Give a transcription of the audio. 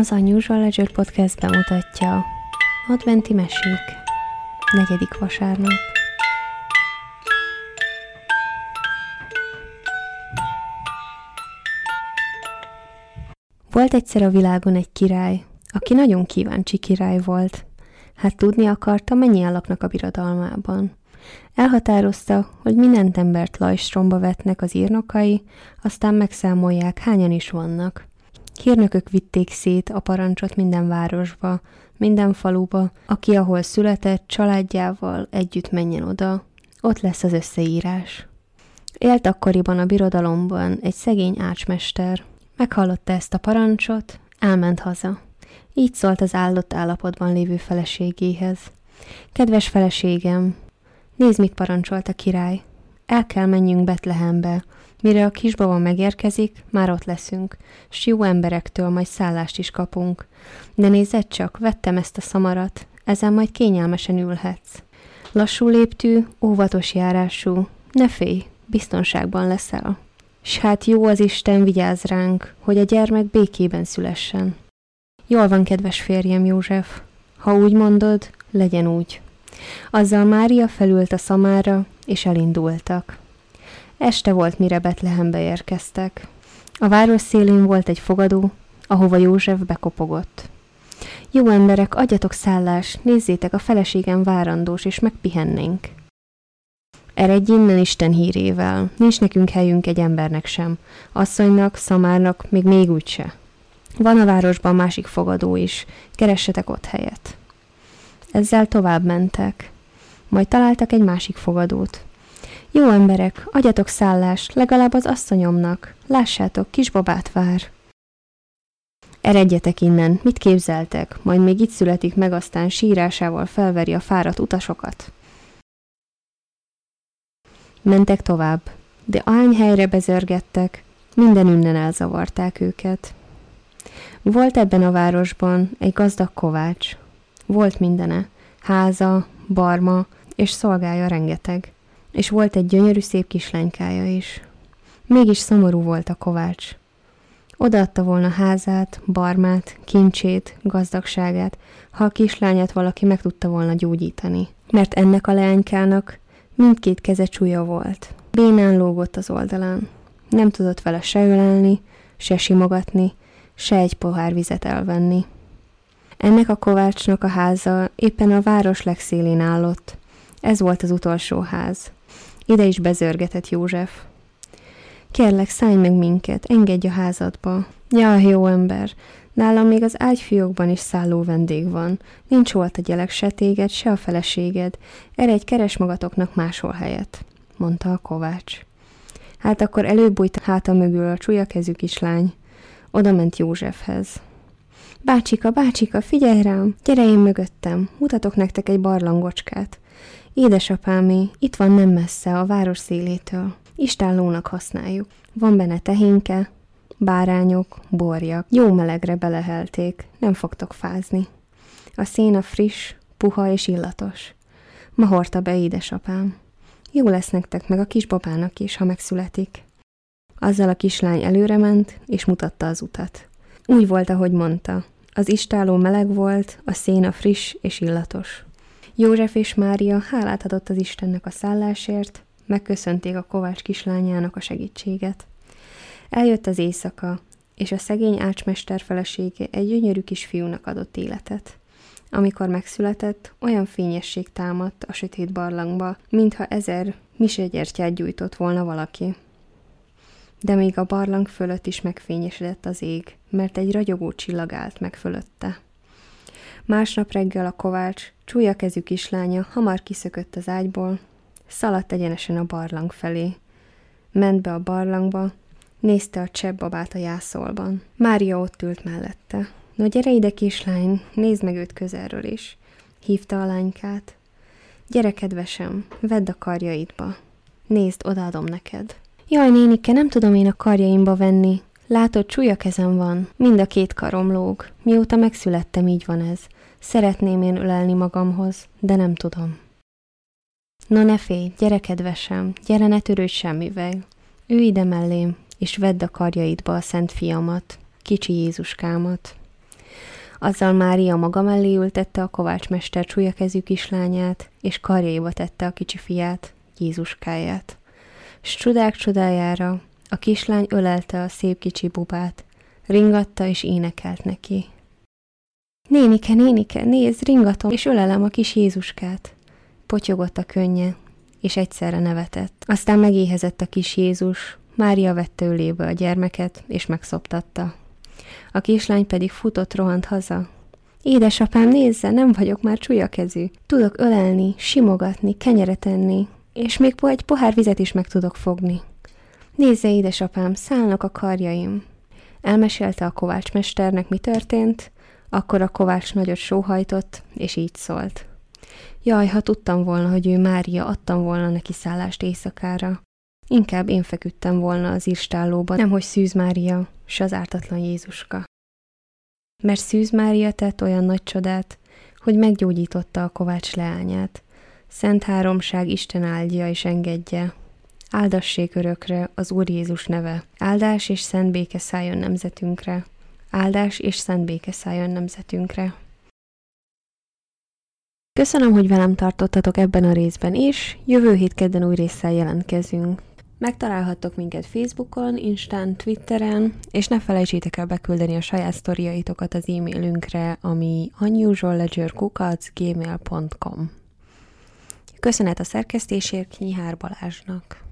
Az Unusual Ledger Podcast bemutatja Adventi mesék, negyedik vasárnap. Volt egyszer a világon egy király, aki nagyon kíváncsi király volt. Hát tudni akarta, mennyien laknak a birodalmában. Elhatározta, hogy mindent embert lajstromba vetnek az írnokai, aztán megszámolják, hányan is vannak. Hírnökök vitték szét a parancsot minden városba, minden faluba, aki ahol született, családjával együtt menjen oda, ott lesz az összeírás. Élt akkoriban a birodalomban egy szegény ácsmester. Meghallotta ezt a parancsot, elment haza. Így szólt az állott állapotban lévő feleségéhez. Kedves feleségem, nézd, mit parancsolt a király. El kell menjünk Betlehembe, Mire a kisbaba megérkezik, már ott leszünk, s jó emberektől majd szállást is kapunk. De nézed csak, vettem ezt a szamarat, ezen majd kényelmesen ülhetsz. Lassú léptű, óvatos járású, ne félj, biztonságban leszel. S hát jó az Isten vigyáz ránk, hogy a gyermek békében szülessen. Jól van, kedves férjem József, ha úgy mondod, legyen úgy. Azzal Mária felült a szamára, és elindultak. Este volt, mire Betlehembe érkeztek. A város szélén volt egy fogadó, ahova József bekopogott. Jó emberek, adjatok szállást, nézzétek, a feleségem várandós, és megpihennénk. Eredj innen Isten hírével, nincs nekünk helyünk egy embernek sem, asszonynak, szamárnak, még még úgyse. Van a városban másik fogadó is, keressetek ott helyet. Ezzel tovább mentek. Majd találtak egy másik fogadót. Jó emberek, adjatok szállást, legalább az asszonyomnak. Lássátok, kisbabát vár. Eredjetek innen, mit képzeltek, majd még itt születik meg, aztán sírásával felveri a fáradt utasokat. Mentek tovább, de ahány helyre bezörgettek, minden ünnen elzavarták őket. Volt ebben a városban egy gazdag kovács. Volt mindene, háza, barma és szolgája rengeteg és volt egy gyönyörű szép kislánykája is. Mégis szomorú volt a kovács. Odaadta volna házát, barmát, kincsét, gazdagságát, ha a kislányát valaki meg tudta volna gyógyítani. Mert ennek a leánykának mindkét keze csúlya volt. Bénán lógott az oldalán. Nem tudott vele se ölelni, se simogatni, se egy pohár vizet elvenni. Ennek a kovácsnak a háza éppen a város legszélén állott. Ez volt az utolsó ház. Ide is bezörgetett József. Kérlek, szállj meg minket, engedj a házadba. Ja, jó ember, nálam még az ágyfiókban is szálló vendég van. Nincs volt a gyerek se téged, se a feleséged. Erre egy keres magatoknak máshol helyet, mondta a kovács. Hát akkor előbújt háta mögül a csúlya kezű kislány. Oda ment Józsefhez. Bácsika, bácsika, figyelj rám, gyere én mögöttem, mutatok nektek egy barlangocskát. Édesapámé, itt van nem messze, a város szélétől. Istállónak használjuk. Van benne tehénke, bárányok, borjak. Jó melegre belehelték, nem fogtok fázni. A széna friss, puha és illatos. Ma hordta be édesapám. Jó lesz nektek meg a kisbabának is, ha megszületik. Azzal a kislány előre ment, és mutatta az utat. Úgy volt, ahogy mondta. Az istáló meleg volt, a széna friss és illatos. József és Mária hálát adott az Istennek a szállásért, megköszönték a kovács kislányának a segítséget. Eljött az éjszaka, és a szegény ácsmester felesége egy gyönyörű kisfiúnak adott életet. Amikor megszületett, olyan fényesség támadt a sötét barlangba, mintha ezer misegyertyát gyújtott volna valaki. De még a barlang fölött is megfényesedett az ég, mert egy ragyogó csillag állt meg fölötte. Másnap reggel a kovács, csúlya kezű kislánya hamar kiszökött az ágyból, szaladt egyenesen a barlang felé. Ment be a barlangba, nézte a csebb babát a jászolban. Mária ott ült mellette. No gyere ide, kislány, nézd meg őt közelről is. Hívta a lánykát. Gyere, kedvesem, vedd a karjaidba. Nézd, odaadom neked. Jaj, nénike, nem tudom én a karjaimba venni. Látod, csúlya kezem van, mind a két karom lóg. Mióta megszülettem, így van ez. Szeretném én ölelni magamhoz, de nem tudom. Na ne félj, gyere kedvesem, gyere ne törődj semmivel. Ő ide mellém, és vedd a karjaidba a szent fiamat, kicsi Jézuskámat. Azzal Mária maga mellé ültette a kovácsmester kezű kislányát, és karjaiba tette a kicsi fiát, Jézuskáját. S csodák csodájára a kislány ölelte a szép kicsi bubát, ringatta és énekelt neki. Nénike, nénike, nézd, ringatom, és ölelem a kis Jézuskát. Potyogott a könnye, és egyszerre nevetett. Aztán megéhezett a kis Jézus, Mária vette ölébe a gyermeket, és megszoptatta. A kislány pedig futott rohant haza. Édesapám, nézze, nem vagyok már csúlya kezű. Tudok ölelni, simogatni, kenyeret enni, és még egy pohár vizet is meg tudok fogni. Nézze, édesapám, szállnak a karjaim. Elmesélte a kovácsmesternek, mi történt, akkor a kovács nagyot sóhajtott, és így szólt. Jaj, ha tudtam volna, hogy ő Mária, adtam volna neki szállást éjszakára. Inkább én feküdtem volna az írstállóban, nemhogy Szűz Mária, s az ártatlan Jézuska. Mert Szűz Mária tett olyan nagy csodát, hogy meggyógyította a kovács leányát. Szent háromság Isten áldja és engedje. Áldassék örökre az Úr Jézus neve. Áldás és szent béke szálljon nemzetünkre. Áldás és szent béke szálljon nemzetünkre. Köszönöm, hogy velem tartottatok ebben a részben is. Jövő hét kedden új résszel jelentkezünk. Megtalálhattok minket Facebookon, Instán, Twitteren, és ne felejtsétek el beküldeni a saját sztoriaitokat az e-mailünkre, ami unusualledgerkukac.gmail.com Köszönet a szerkesztésért Nyihár Balázsnak!